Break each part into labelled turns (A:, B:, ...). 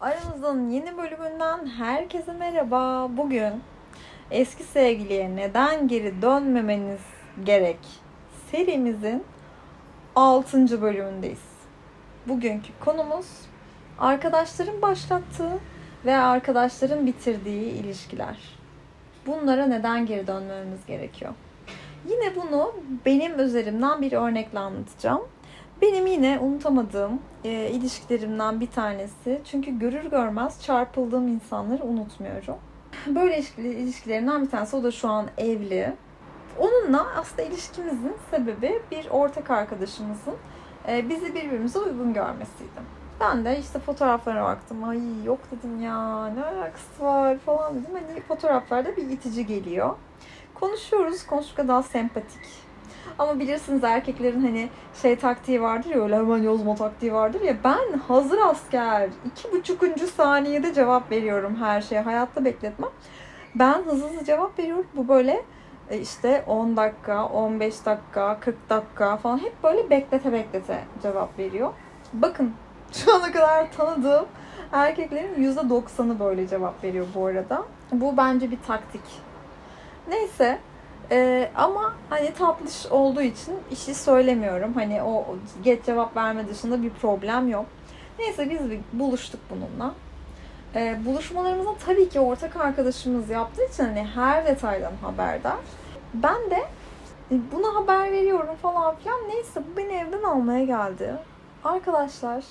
A: Aramızın yeni bölümünden herkese merhaba. Bugün eski sevgiliye neden geri dönmemeniz gerek serimizin 6. bölümündeyiz. Bugünkü konumuz arkadaşların başlattığı ve arkadaşların bitirdiği ilişkiler. Bunlara neden geri dönmemiz gerekiyor? Yine bunu benim üzerimden bir örnekle anlatacağım. Benim yine unutamadığım e, ilişkilerimden bir tanesi. Çünkü görür görmez çarpıldığım insanları unutmuyorum. Böyle ilişkilerimden bir tanesi. O da şu an evli. Onunla aslında ilişkimizin sebebi bir ortak arkadaşımızın e, bizi birbirimize uygun görmesiydi. Ben de işte fotoğraflara baktım. Ay yok dedim ya ne alakası var falan dedim. Hani fotoğraflarda bir itici geliyor. Konuşuyoruz. Konuşurken daha sempatik ama bilirsiniz erkeklerin hani şey taktiği vardır ya öyle hemen yozma taktiği vardır ya. Ben hazır asker. iki buçukuncu saniyede cevap veriyorum her şeye. Hayatta bekletmem. Ben hızlı hızlı cevap veriyorum. Bu böyle e, işte 10 dakika, 15 dakika, 40 dakika falan hep böyle beklete beklete cevap veriyor. Bakın şu ana kadar tanıdığım erkeklerin %90'ı böyle cevap veriyor bu arada. Bu bence bir taktik. Neyse ee, ama hani tatlış olduğu için işi söylemiyorum. Hani o geç cevap verme dışında bir problem yok. Neyse biz bir buluştuk bununla. Ee, buluşmalarımızda tabii ki ortak arkadaşımız yaptığı için hani her detaydan haberdar. Ben de e, buna haber veriyorum falan filan. Neyse bu beni evden almaya geldi. Arkadaşlar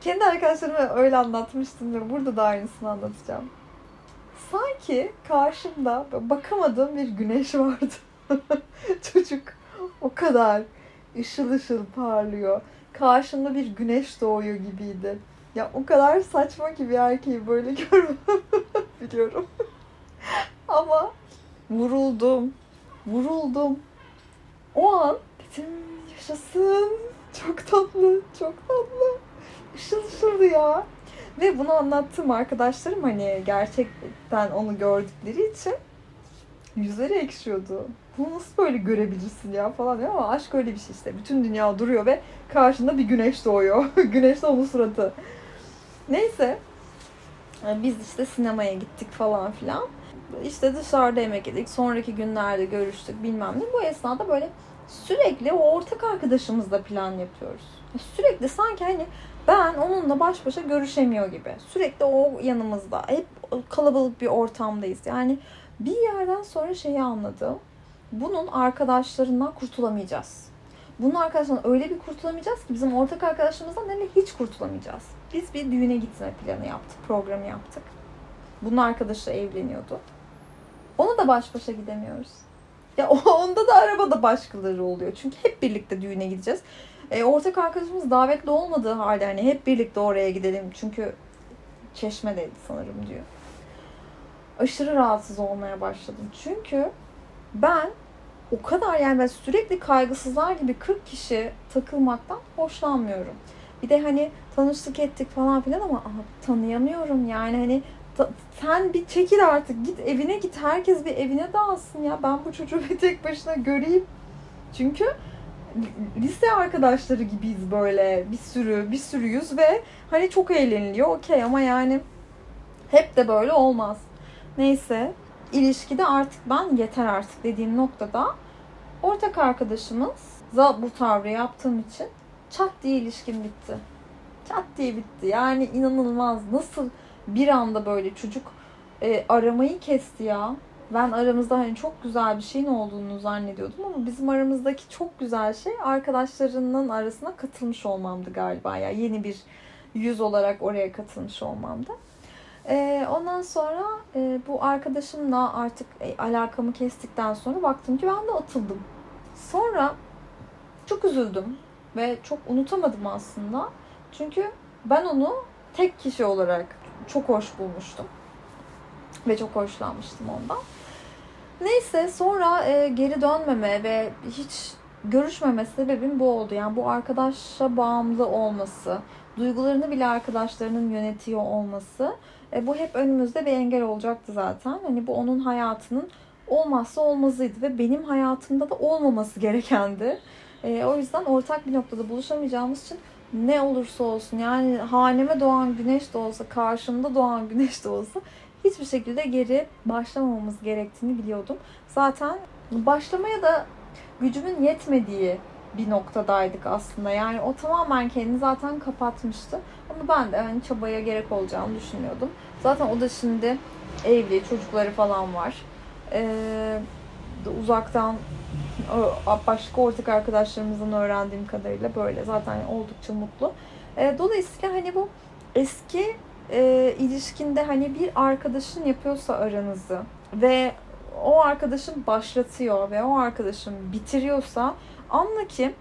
A: kendi arkadaşlarıma öyle anlatmıştım. Burada da aynısını anlatacağım sanki karşımda bakamadığım bir güneş vardı. Çocuk o kadar ışıl ışıl parlıyor. Karşımda bir güneş doğuyor gibiydi. Ya o kadar saçma ki bir erkeği böyle görmem biliyorum. Ama vuruldum. Vuruldum. O an dedim yaşasın. Çok tatlı. Çok tatlı. Işıl ışıldı ya. Ve bunu anlattığım arkadaşlarım hani gerçekten onu gördükleri için yüzleri ekşiyordu. Bunu nasıl böyle görebilirsin ya falan diyor ama aşk öyle bir şey işte. Bütün dünya duruyor ve karşında bir güneş doğuyor. güneş onun suratı. Neyse. Biz işte sinemaya gittik falan filan. İşte dışarıda yemek yedik. Sonraki günlerde görüştük bilmem ne. Bu esnada böyle sürekli o ortak arkadaşımızla plan yapıyoruz. Sürekli sanki hani ben onunla baş başa görüşemiyor gibi. Sürekli o yanımızda. Hep kalabalık bir ortamdayız. Yani bir yerden sonra şeyi anladım. Bunun arkadaşlarından kurtulamayacağız. Bunun arkadaşlarından öyle bir kurtulamayacağız ki bizim ortak arkadaşımızdan hele hiç kurtulamayacağız. Biz bir düğüne gitme planı yaptık, programı yaptık. Bunun arkadaşı evleniyordu. Ona da baş başa gidemiyoruz. Ya onda da arabada başkaları oluyor. Çünkü hep birlikte düğüne gideceğiz. E, ortak arkadaşımız davetli olmadığı halde hani hep birlikte oraya gidelim. Çünkü çeşmedeydi sanırım diyor. Aşırı rahatsız olmaya başladım. Çünkü ben o kadar yani ben sürekli kaygısızlar gibi 40 kişi takılmaktan hoşlanmıyorum. Bir de hani tanıştık ettik falan filan ama tanıyamıyorum yani hani sen bir çekil artık git evine git herkes bir evine dağılsın ya ben bu çocuğu bir tek başına göreyim. Çünkü lise arkadaşları gibiyiz böyle bir sürü bir sürüyüz ve hani çok eğleniliyor okey ama yani hep de böyle olmaz. Neyse ilişkide artık ben yeter artık dediğim noktada ortak arkadaşımız bu tavrı yaptığım için çat diye ilişkim bitti. Çat diye bitti. Yani inanılmaz. Nasıl bir anda böyle çocuk e, aramayı kesti ya ben aramızda hani çok güzel bir şeyin olduğunu zannediyordum ama bizim aramızdaki çok güzel şey arkadaşlarının arasına katılmış olmamdı galiba ya yeni bir yüz olarak oraya katılmış olmamdı. Ee, ondan sonra e, bu arkadaşımla artık e, alakamı kestikten sonra baktım ki ben de atıldım. Sonra çok üzüldüm ve çok unutamadım aslında. Çünkü ben onu tek kişi olarak çok hoş bulmuştum. Ve çok hoşlanmıştım ondan. Neyse sonra e, geri dönmeme ve hiç görüşmeme sebebim bu oldu. Yani bu arkadaşa bağımlı olması, duygularını bile arkadaşlarının yönetiyor olması. E, bu hep önümüzde bir engel olacaktı zaten. Hani bu onun hayatının olmazsa olmazıydı ve benim hayatımda da olmaması gerekendi. E, o yüzden ortak bir noktada buluşamayacağımız için ne olursa olsun yani haneme doğan güneş de olsa, karşımda doğan güneş de olsa hiçbir şekilde geri başlamamamız gerektiğini biliyordum. Zaten başlamaya da gücümün yetmediği bir noktadaydık aslında. Yani o tamamen kendini zaten kapatmıştı. Ama ben de hani çabaya gerek olacağını düşünüyordum. Zaten o da şimdi evli, çocukları falan var. Ee, uzaktan başka ortak arkadaşlarımızdan öğrendiğim kadarıyla böyle zaten oldukça mutlu. Ee, dolayısıyla hani bu eski e, ilişkinde hani bir arkadaşın yapıyorsa aranızı ve o arkadaşın başlatıyor ve o arkadaşın bitiriyorsa anla ki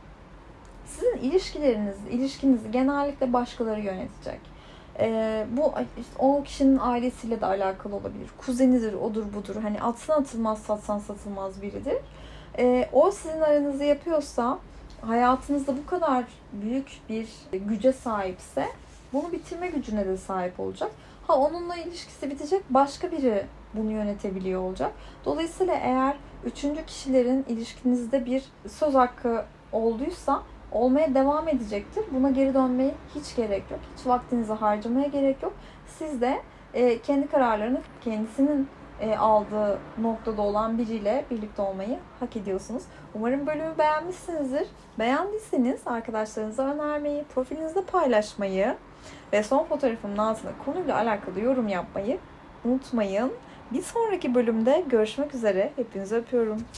A: sizin ilişkileriniz, ilişkinizi genellikle başkaları yönetecek. Ee, bu işte o kişinin ailesiyle de alakalı olabilir. Kuzenidir, odur budur. Hani atsan atılmaz, satsan satılmaz biridir. Ee, o sizin aranızı yapıyorsa, hayatınızda bu kadar büyük bir güce sahipse bunu bitirme gücüne de sahip olacak. Ha onunla ilişkisi bitecek başka biri bunu yönetebiliyor olacak. Dolayısıyla eğer üçüncü kişilerin ilişkinizde bir söz hakkı olduysa olmaya devam edecektir. Buna geri dönmeye hiç gerek yok. Hiç vaktinizi harcamaya gerek yok. Siz de e, kendi kararlarını kendisinin e, aldığı noktada olan biriyle birlikte olmayı hak ediyorsunuz. Umarım bölümü beğenmişsinizdir. Beğendiyseniz arkadaşlarınıza önermeyi, profilinizde paylaşmayı ve son fotoğrafımın altına konuyla alakalı yorum yapmayı unutmayın. Bir sonraki bölümde görüşmek üzere. Hepinizi öpüyorum.